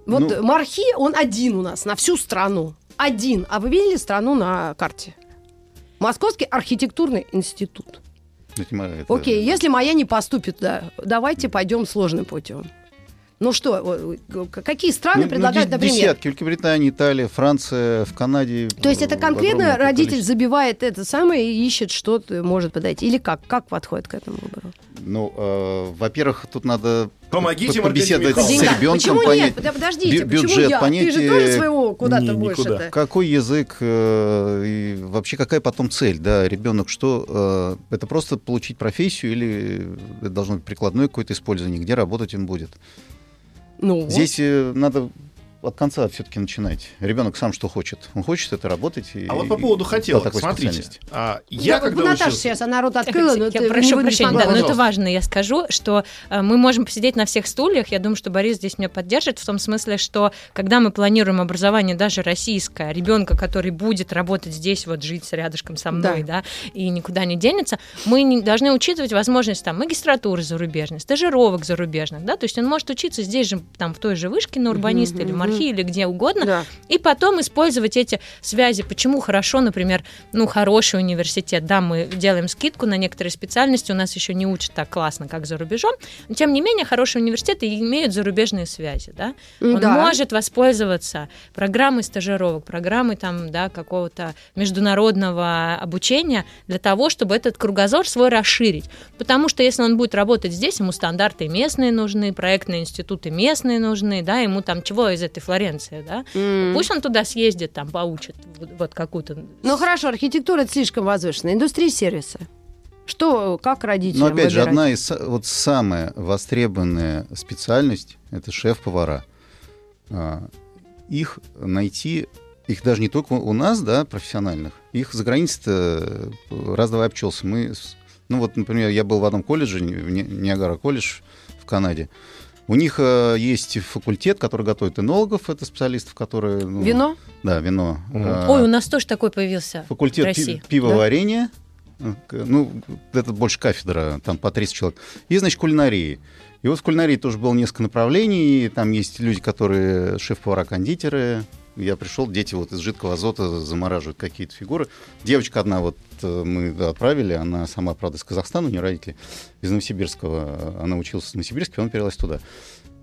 Вот Ну- Мархи, он один у нас на всю страну. Один. А вы видели страну на карте? Московский архитектурный институт. Это Окей, если моя не поступит, да, давайте пойдем сложным путем. Ну что, какие страны Ну, ну, предлагают, де- например? Десятки. Великобритания, Италия, Франция, в Канаде. То есть это э, конкретно родитель количество. забивает это самое и ищет, что может подойти? Или как? Как подходит к этому выбору? Ну, э, во-первых, тут надо Помогите, по- побеседовать с ребенком, Почему понять, нет? Подо- Подождите, бю- почему бюджет, я? понять, Ты же тоже э, куда-то не, больше никуда. Какой язык э, и вообще какая потом цель, да, ребенок, что э, это просто получить профессию или это должно быть прикладное какое-то использование, где работать он будет. Ну, Здесь э, надо от конца все-таки начинать. Ребенок сам что хочет. Он хочет это работать. И, А вот по поводу и хотелок, по смотрите. специальности. А, я, я, вот когда Наташа учился... сейчас, она рот открыла, но я ты прошу прощения, да, но это важно. Я скажу, что э, мы можем посидеть на всех стульях. Я думаю, что Борис здесь меня поддержит в том смысле, что когда мы планируем образование даже российское, ребенка, который будет работать здесь, вот жить рядышком со мной, да, и никуда не денется, мы не должны учитывать возможность там магистратуры зарубежной, стажировок зарубежных, да, то есть он может учиться здесь же, там, в той же вышке на урбаниста или в Мархи или где угодно, Да. и потом использовать эти связи. Почему хорошо, например, ну, хороший университет. Да, мы делаем скидку на некоторые специальности, у нас еще не учат так классно, как за рубежом. Но, тем не менее, хорошие университеты имеют зарубежные связи, да. Он Да. может воспользоваться программой стажировок, программой там, да, какого-то международного обучения для того, чтобы этот кругозор свой расширить. Потому что если он будет работать здесь, ему стандарты местные нужны, проектные институты местные нужны, да, ему там чего из этой Флоренции, да. М. Пусть он туда съездит, там поучит вот, вот какую-то. Ну хорошо, архитектура это слишком возвышенно. Индустрия сервиса. Что, как родителям Но опять же, выбирать? одна из вот самая востребованная специальность это шеф-повара. А, Их найти, их даже не только у нас, да, профессиональных, их за границей раз-два обчелся. Мы, ну вот, например, я был в одном колледже, в Ни- Ниагара колледж в Канаде. У них э, есть факультет, который готовит энологов, это специалистов, которые... ну, Вино? Да, вино. Э, Ой, у нас тоже такой появился в факультет пи- России. пивоварения. Э, к- Ну, это больше кафедра, там по 30 человек. И, значит, кулинарии. И вот в кулинарии тоже было несколько направлений. Там есть люди, которые шеф-повара, кондитеры. Я пришел, дети вот из жидкого азота замораживают какие-то фигуры. Девочка одна вот э, мы отправили, она сама, правда, из Казахстана, у нее родители из Новосибирского. Она училась в Новосибирске, потом перевелась туда.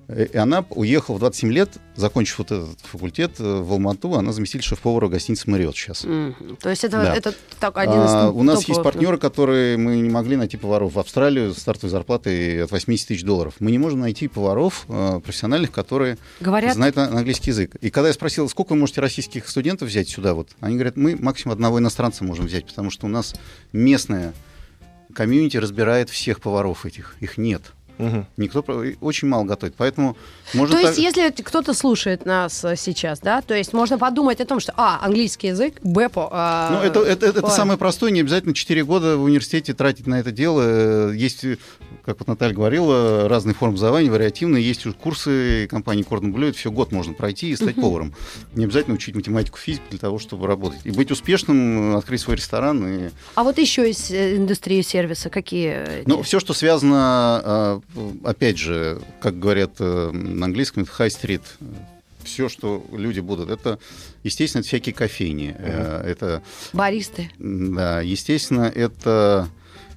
И она уехала в 27 лет, закончив вот этот факультет э, в Алмату, она заместитель шеф-повара гостиницы «Мариот» сейчас. Мгм. То есть это, Да. это так, один из А, у нас есть партнеры, которые мы не могли найти поваров в Австралию с стартовой зарплатой от 80 тысяч долларов. Мы не можем найти поваров э, профессиональных, которые Говорят, знают английский язык. И когда я спросил, сколько вы можете российских студентов взять сюда, вот, они говорят, мы максимум одного иностранца можем взять, потому что у нас местная комьюнити разбирает всех поваров этих. Их нет. Мгм. Никто очень мало готовит. Поэтому можно То есть, так- если кто-то слушает нас э, сейчас, да, то есть можно подумать о том, что, а, английский язык, БЭПО. а, Ну, это, это, это по- самое простое, не обязательно 4 года в университете тратить на это дело. Э, Есть, э, как вот Наталья говорила, разные формы образования, вариативные. Есть уже курсы компании Кордон Блю, это все год можно пройти и стать поваром. Не обязательно учить математику, физику для того, чтобы работать. И быть успешным, открыть свой ресторан. И... А вот еще из индустрии сервиса какие? Ну, все, что связано, опять же, как говорят э, на английском, это high-street. Все, что люди будут, это, естественно, это всякие кофейни. Э, Это Баристы. Да, естественно, это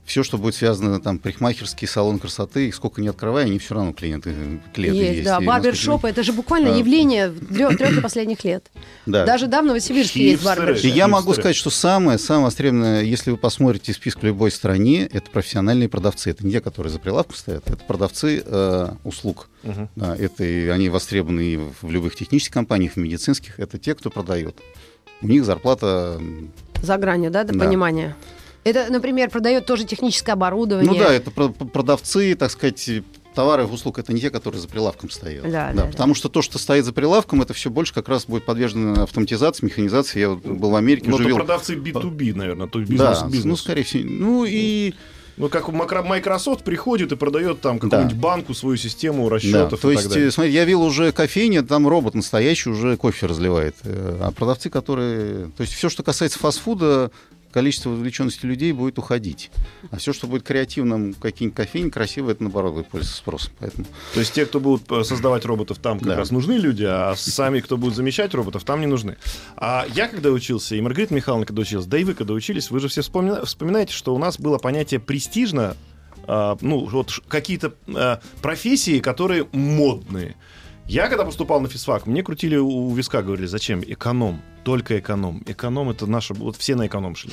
все, что будет связано, там, парикмахерский салон красоты, их сколько не открывая, они все равно клиенты, клиенты есть, есть. да, барбершопы, это же буквально А. явление трех последних лет. Да. Даже да, в Новосибирске есть Хипстеры. И я могу Хипстеры. сказать, что самое, самое востребованное, если вы посмотрите список в любой стране, это профессиональные продавцы. Это не те, которые за прилавком стоят, это продавцы э, услуг. Мгм. Да, это и они востребованы и в любых технических компаниях, в медицинских. Это те, кто продает. У них зарплата За гранью, да, до Да. понимания. Это, например, продает тоже техническое оборудование. Ну да, это про- про- продавцы, так сказать, товары и услуг, это не те, которые за прилавком стоят. Да, да, потому что то, что стоит за прилавком, это все больше как раз будет подвержено автоматизации, механизации. Я вот был в Америке, Ну, уже это видел- продавцы B2B, наверное, то есть бизнес да, к бизнесу. ну, скорее всего. Ну и Ну, как Microsoft приходит и продает там какую-нибудь банку, свою систему да, расчетов то и есть, так далее. э, смотри, я видел уже кофейня, там робот настоящий уже кофе разливает. Э, А продавцы, которые... То есть все, что касается фастфуда, количество увлеченности людей будет уходить. А все, что будет креативным, какие-нибудь кофейни, красиво, это наоборот будет пользоваться спросом. Поэтому То есть те, кто будут э, создавать роботов, там как Да. раз нужны люди, а сами, кто будут замещать роботов, там не нужны. А я когда учился, и Маргарита Михайловна когда училась, да и вы когда учились, вы же все вспомина- вспоминаете, что у нас было понятие престижно, а, ну, вот какие-то а, профессии, которые модные. Я когда поступал на физфак, мне крутили у виска, говорили, зачем? Эконом, только эконом. Эконом это наше, вот все на эконом шли.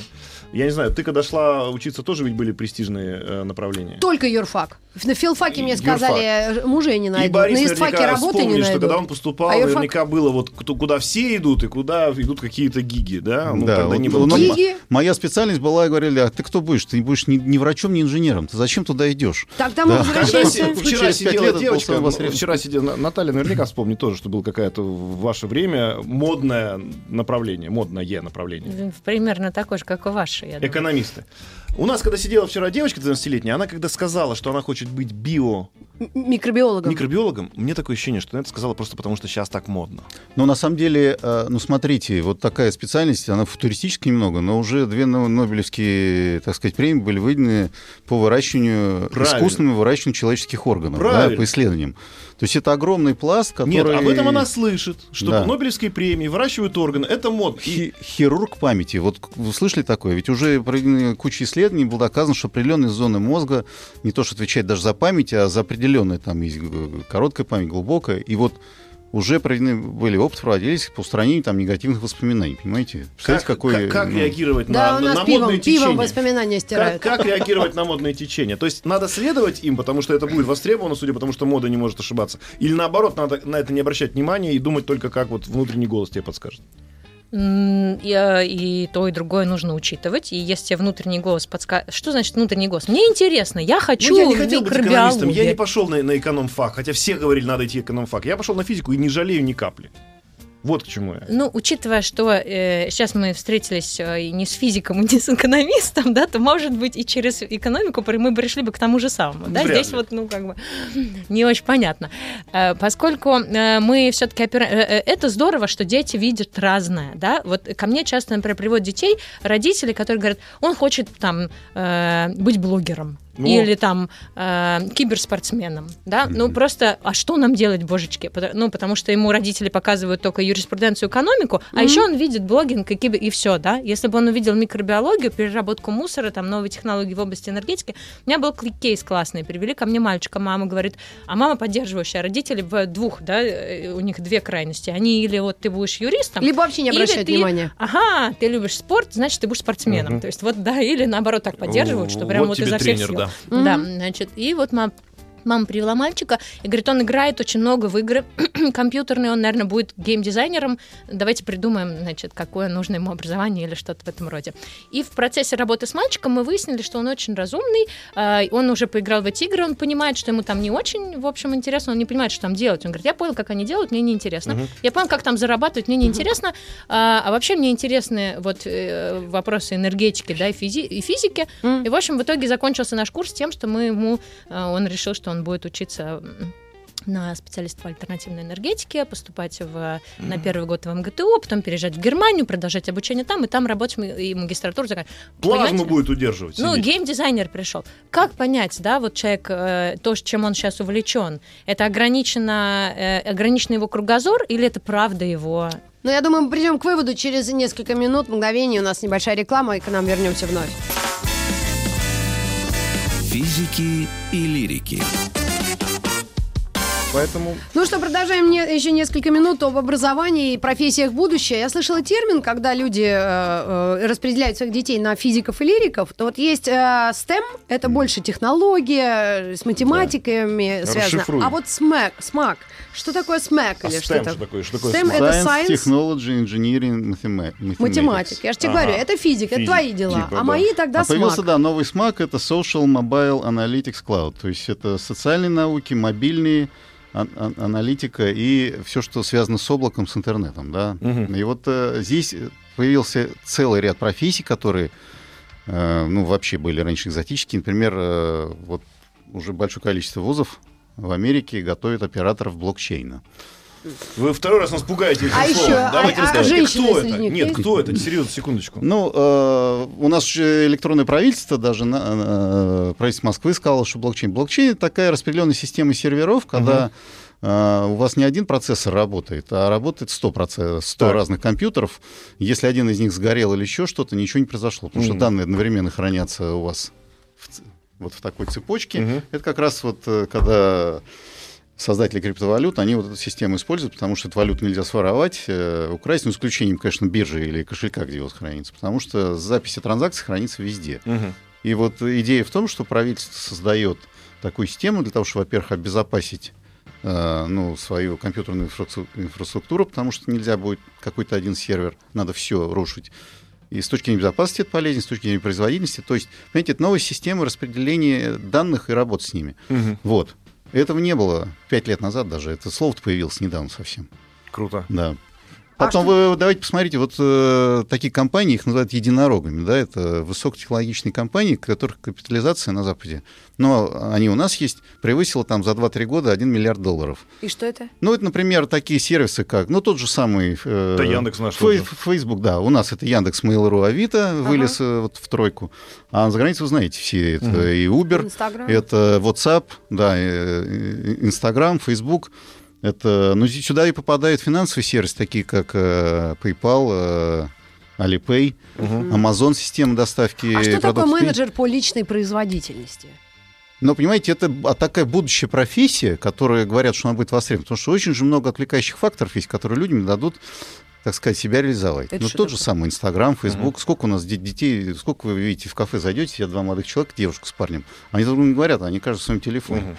Я не знаю, ты когда шла учиться, тоже ведь были престижные э, направления? Только юрфак. На филфаке мне Юрфак. сказали, э, мужей не И найдут. Борис На истфаке работы не вспомнит, что когда он поступал, А юрфак- наверняка было вот куда все идут и куда идут какие-то гиги, да? Ну, Да, вот, не было ну. Гиги? Моя специальность была, говорили, а ты кто будешь? Ты будешь ни, ни врачом, ни инженером. Ты зачем туда идешь? Тогда мы Да. Возвращаемся. вчера сидела девочка, вчера сидела, На- Наталья наверняка вспомнит тоже, что было какое-то в ваше время модное направление, модное направление. Примерно такой же, как и ваши, я думаю. Экономисты. У нас, когда сидела вчера девочка 12-летняя, она когда сказала, что она хочет быть био Микробиологом. микробиологом, мне такое ощущение, что она это сказала просто потому, что сейчас так модно. Но на самом деле, э, ну смотрите, вот такая специальность, она футуристическая немного, но уже две но- Нобелевские, так сказать, премии были выданы по выращиванию, Правильно. искусственному выращиванию человеческих органов, да, по исследованиям. То есть это огромный пласт, который... Нет, об этом она слышит, что Да. по Нобелевской премии выращивают органы. Это модно. Хи- Хирург памяти. Вот вы слышали такое? Ведь уже проведены куча исследований, было доказано, что определенные зоны мозга не то что отвечают даже за память, а за определенные там есть г- короткая память, глубокая. И вот уже проведены были опыты проводились по устранению там негативных воспоминаний, понимаете? как, Представляете, какой... как- как ну, реагировать Да, на, у на- нас на пивом, модные пивом течения? воспоминания Как, стирают. как реагировать на модные течения? То есть надо следовать им, потому что это будет востребовано, судя по тому, что мода не может ошибаться. Или наоборот, надо на это не обращать внимания и думать только как вот внутренний голос тебе подскажет. И, то, и другое нужно учитывать. И если тебе внутренний голос подскажет... Что значит внутренний голос? Мне интересно, я хочу Ну, я не хотел быть экономистом, я не пошел на, на экономфак, хотя все говорили, надо идти экономфак. Я пошел на физику и не жалею ни капли. Вот к чему я. Ну, учитывая, что э, сейчас мы встретились э, не с физиком, и не с экономистом, да, то, может быть, и через экономику мы пришли бы к тому же самому. Да? Вряд Здесь ли. вот, ну, как бы, не очень понятно. Э, поскольку э, мы все-таки... Опира... э, э, Это здорово, что дети видят разное, да. Вот ко мне часто, например, приводят детей родители, которые говорят, он хочет там э, быть блогером. Ну. Или там э, киберспортсменом, да, ну просто, а что нам делать, божечки? Ну, потому что ему родители показывают только юриспруденцию, экономику, а еще он видит блогинг и, кибер- и все, да. Если бы он увидел микробиологию, переработку мусора, там новые технологии в области энергетики, у меня был кейс классный, привели ко мне мальчика, мама говорит, а мама поддерживающая, родители в двух, да, э, у них две крайности, они или вот ты будешь юристом, Либо вообще не или обращать ты- внимания. Ага, ты любишь спорт, значит, ты будешь спортсменом. Мгм. То есть вот да, или наоборот так поддерживают, что прям Вот вот, изо всех тренер, сил. да. Да, значит, и вот мам, Мама привела мальчика и говорит, он играет очень много в игры компьютерные, он, наверное, будет геймдизайнером. Давайте придумаем, значит, какое нужно ему образование или что-то в этом роде. И в процессе работы с мальчиком мы выяснили, что он очень разумный, э, он уже поиграл в эти игры, он понимает, что ему там не очень, в общем, интересно, он не понимает, что там делать. Он говорит, я понял, как они делают, мне неинтересно. Я понял, как там зарабатывать, мне неинтересно. А, а вообще мне интересны вот э, вопросы энергетики, да, и, физи- и физики. И, в общем, в итоге закончился наш курс тем, что мы ему, э, он решил, что он будет учиться на специалиста по альтернативной энергетике, поступать в, на первый год в МГТУ, потом переезжать в Германию, продолжать обучение там, и там работать и магистратуру заканчивать. Плазму Понимаете? будет удерживать. Ну, сидеть. геймдизайнер пришел. Как понять, да, вот человек, э, то, чем он сейчас увлечен, это ограничено, э, ограничен его кругозор или это правда его? Но я думаю, мы придем к выводу через несколько минут, мгновений. У нас небольшая реклама, и к нам вернемся вновь. Физики и лирики. Поэтому Ну что, продолжаем не- еще несколько минут об образовании и профессиях будущего. Я слышала термин, когда люди э, э, распределяют своих детей на физиков и лириков. То вот есть э, STEM, это больше технология, э, с математиками связано. Расшифруй. А вот SMAC, SMAC, что такое SMAC а или STEM что что это? такое? Что такое STEM STEM? это Science, science, Technology, Engineering, Mathema- Mathematics. математика. Я же тебе Ага. говорю, это физика, это Физик, твои дела. типа, а да. мои тогда А появился, SMAC. да, новый смак, это Social Mobile Analytics Cloud. То есть это социальные науки, мобильные, аналитика и все, что связано с облаком, с интернетом, да. Мгм. И вот э, здесь появился целый ряд профессий, которые, э, ну, вообще были раньше экзотические. Например, э, вот уже большое количество вузов в Америке готовят операторов блокчейна. Вы второй раз нас пугаете этим А словом. еще, а- Давайте а расскажите, женщины кто среди это? них Нет, есть? кто это? Серьезно, секундочку. Ну, э, у нас же электронное правительство, даже на- э, правительство Москвы сказало, что блокчейн. Блокчейн это такая распределенная система серверов, когда э, у вас не один процессор работает, а работает 100, проце- 100 Так. разных компьютеров. Если один из них сгорел или еще что-то, ничего не произошло, потому Мгм. что данные одновременно хранятся у вас в вот в такой цепочке. Мгм. Это как раз вот э, когда создатели криптовалют, они вот эту систему используют, потому что эту валюту нельзя своровать, э, украсть, ну, исключением, конечно, биржи или кошелька, где вас хранится, потому что записи транзакций хранится везде. Мгм. И вот идея в том, что правительство создает такую систему для того, чтобы, во-первых, обезопасить э, ну, свою компьютерную инфраструк- инфраструктуру, потому что нельзя будет какой-то один сервер, надо все рушить. И с точки зрения безопасности это полезно, с точки зрения производительности. То есть, понимаете, это новая система распределения данных и работы с ними. Мгм. Вот. Этого не было пять лет назад даже. Это слово появилось недавно совсем. Круто. Да. А Потом вы давайте посмотрите, вот э, такие компании, их называют единорогами, да, это высокотехнологичные компании, которых капитализация на Западе, но они у нас есть, превысила там за 2-3 года 1 миллиард долларов. И что это? Ну, это, например, такие сервисы, как, ну, тот же самый... Э, Да, Яндекс наш Фей-. Facebook, да, у нас это Яндекс, Mail.ru, Авито вылез э, вот в тройку, а за границей вы знаете все, это Мгм. и Uber, Инстаграм? это WhatsApp, да, э, э, Instagram, Facebook. Это, ну, сюда и попадают финансовые сервисы, такие как э, PayPal, э, Alipay, Мгм. Amazon система доставки А что такое менеджер по личной производительности? Но, понимаете, это б- такая будущая профессия, которая говорят, что она будет востребована, потому что очень же много отвлекающих факторов есть, которые людям дадут так сказать, себя реализовать. Это ну, тот же самый Инстаграм, Фейсбук. Сколько у нас де- детей, сколько вы видите в кафе зайдете, сидят два молодых человека, девушка с парнем. Они друг другу не говорят, они каждый в своем телефоне. Мгм.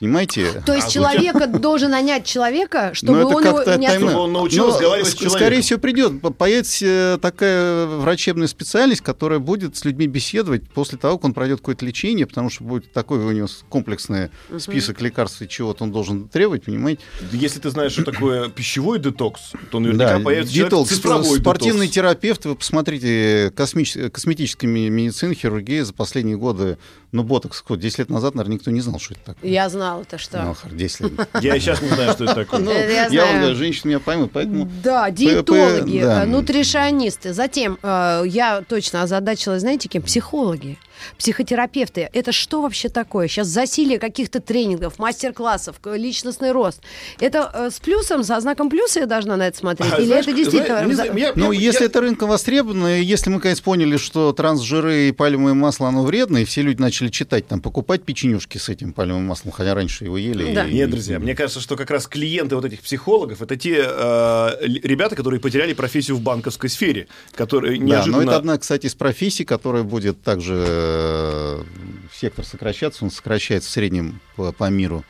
Понимаете? То есть А человека должен нанять человека, чтобы Ну, это он его не тайм- Чтобы он научил Ну, разговаривать с человеком. Скорее всего, придет. Появится э, такая врачебная специальность, которая будет с людьми беседовать после того, как он пройдет какое-то лечение, потому что будет такой у него комплексный список лекарств и чего-то он должен требовать, понимаете? Если ты знаешь, что такое пищевой детокс, то наверняка появится человек детокс, цифровой спортивный детокс. терапевт, вы посмотрите, космич- косметическая ми- медицина, хирургия за последние годы, ну, ботокс, сколько, 10 лет назад, наверное, никто не знал, что это такое. Я знал это что. Ну, хар- 10 лет. Я и сейчас не знаю, что это такое. Ну, я знаю. вам говорю, женщины меня поймут, поэтому... Да, диетологи, да. нутришионисты. Затем э, я точно озадачилась, знаете, кем? Психологи, психотерапевты. Это что вообще такое? Сейчас засилие каких-то тренингов, мастер-классов, личностный рост. Это э, с плюсом, со знаком плюса я должна на это смотреть? А, Или знаешь, это действительно... знаешь, знаю, я- Ну, я- если я- это рынком востребовано, если мы, наконец, поняли, что трансжиры и пальмовое масло, оно вредно, и все люди начали читать, там, покупать печенюшки с этим пальмовым маслом, хотя раньше его ели. Да. и- Нет, друзья, мне кажется, что как раз клиенты вот этих психологов это те э, ребята, которые потеряли профессию в банковской сфере, которые Да, неожиданно... но это одна, кстати, из профессий, которая будет также э, сектор сокращаться. Он сокращается в среднем по, по миру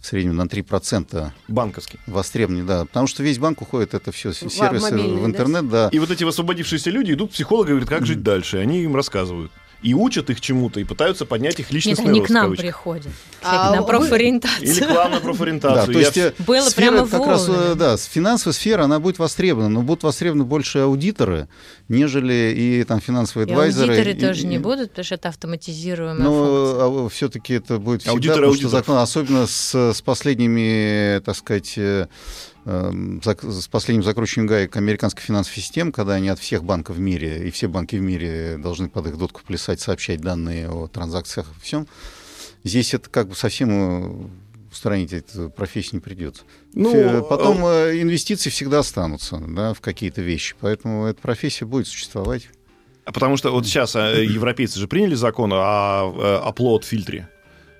в среднем на 3% банковский. востребований, да. Потому что весь банк уходит, это все сервисы мобильный, в интернет, да. И вот эти освободившиеся люди идут к психологу и говорят, как жить дальше. И они им рассказывают. И учат их чему-то, и пытаются поднять их Нет, личностный они рост. к нам кавычках. приходят. А на профориентацию. Или к вам на Да, профориентацию. то есть Я- э, Было сфера прямо как раз, э, да, с- финансовая сфера, она будет востребована, но будут востребованы больше аудиторы, нежели и там финансовые И адвайзеры. аудиторы и- тоже и- не будут, потому что это автоматизируемая. Но все-таки это будет всегда, Аудиторы потому что закон, особенно с, с последними, так сказать, э, эм, зак- с последним закручиванием гаек американской финансовой системы, когда они от всех банков в мире, и все банки в мире должны под их дотку плясать, сообщать данные о транзакциях и всем. Здесь это как бы совсем э, устранить эту профессию не придется. Ну, Фе- Потом э, инвестиции всегда останутся да, в какие-то вещи, поэтому эта профессия будет существовать. А Потому что вот сейчас э, европейцы же приняли закон о оплот фильтре.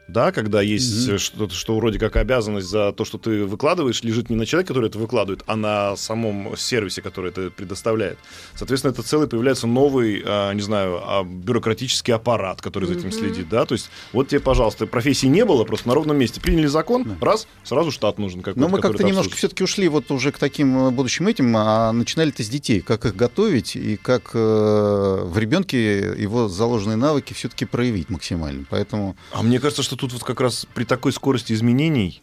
Да, когда есть э, что-то, что вроде как обязанность за то, что ты выкладываешь, лежит не на человеке, который это выкладывает, а на самом сервисе, который это предоставляет. Соответственно, это целый появляется новый, а, не знаю, а, бюрократический аппарат, который за этим следит, да. То есть вот тебе, пожалуйста, профессии не было, просто на ровном месте приняли закон, раз, сразу штат нужен какой-то. Но мы как-то немножко все-таки ушли вот уже к таким э, будущим этим, а начинали это с детей, как их готовить и как э, в ребенке его заложенные навыки все-таки проявить максимально. Поэтому А мне кажется, что тут вот как раз при такой скорости изменений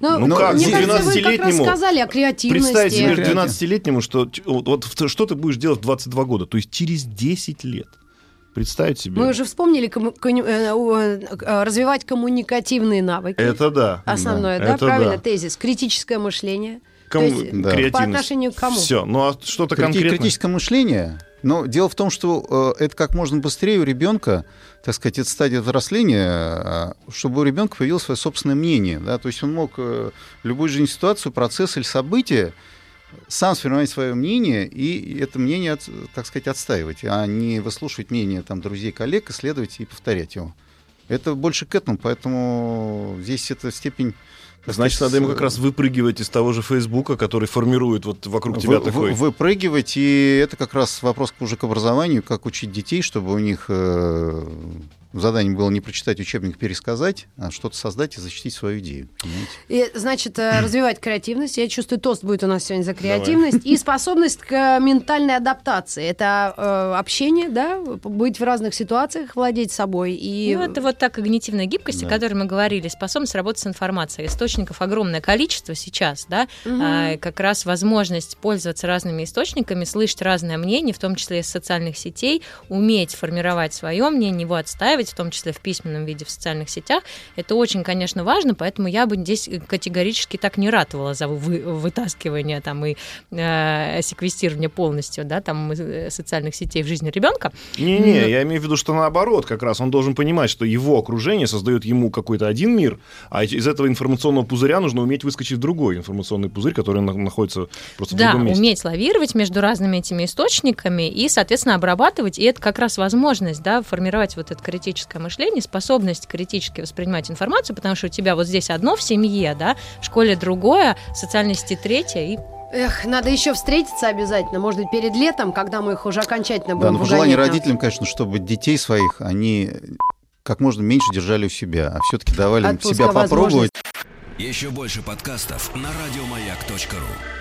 Ну, Ну как, мне кажется, вы как раз 12-летнему сказали о креативности. Представить себе Креатив. 12-летнему, что вот, что ты будешь делать в 22 года, то есть через 10 лет. Представить себе. Мы уже вспомнили комму- коню- э, э, развивать коммуникативные навыки. Это да. Основное, Да, да, это правильно, да. тезис. Критическое мышление. Кому- То есть, Да. По отношению к кому? Все. Ну а что-то крити- конкретное. критическое мышление. Но дело в том, что э, это как можно быстрее у ребенка, так сказать, это стадия взросления, э, чтобы у ребенка появилось свое собственное мнение. Да? То есть он мог э, любую жизненную ситуацию, процесс или событие сам сформировать свое мнение и это мнение, так сказать, отстаивать, а не выслушивать мнение там, друзей, коллег, исследовать и повторять его. Это больше к этому, поэтому здесь эта степень... Значит, надо ему как раз выпрыгивать из того же Фейсбука, который формирует вот вокруг тебя вы- такой. вы- выпрыгивать, и это как раз вопрос уже к образованию, как учить детей, чтобы у них э, задание было не прочитать учебник, пересказать, а что-то создать и защитить свою идею. понимаете? И, значит, э, развивать креативность. Я чувствую, тост будет у нас сегодня за креативность. И способность к э, ментальной адаптации. Это э, общение, да, быть в разных ситуациях, владеть собой. И... Ну, это вот та когнитивная гибкость, Да. о которой мы говорили, способность работать с информацией. Источников огромное количество сейчас, да, Мгм. а, как раз возможность пользоваться разными источниками, слышать разное мнение, в том числе из социальных сетей, уметь формировать свое мнение, его отстаивать, в том числе в письменном виде в социальных сетях. Это очень, конечно, важно, поэтому я бы здесь категорически так не ратовала за вы- вытаскивание там и э, секвестирование полностью, да, там э, социальных сетей в жизни ребенка. Не-не, Ну- я имею в виду, что наоборот, как раз он должен понимать, что его окружение создает ему какой-то один мир, а из этого информационного пузыря нужно уметь выскочить в другой информационный пузырь, который на- находится просто в Да, другом месте. уметь лавировать между разными этими источниками и, соответственно, обрабатывать. И это как раз возможность, да, формировать вот это критическое мышление, способность критически воспринимать информацию, потому что у тебя вот здесь одно в семье, да, в школе другое, в социальной сети третье, и Эх, надо еще встретиться обязательно. Может быть, перед летом, когда мы их уже окончательно Да, будем но пожелание родителям, конечно, чтобы детей своих, они как можно меньше держали у себя, а все-таки давали им Отпуска себя попробовать. Еще больше подкастов на радиомаяк.ру.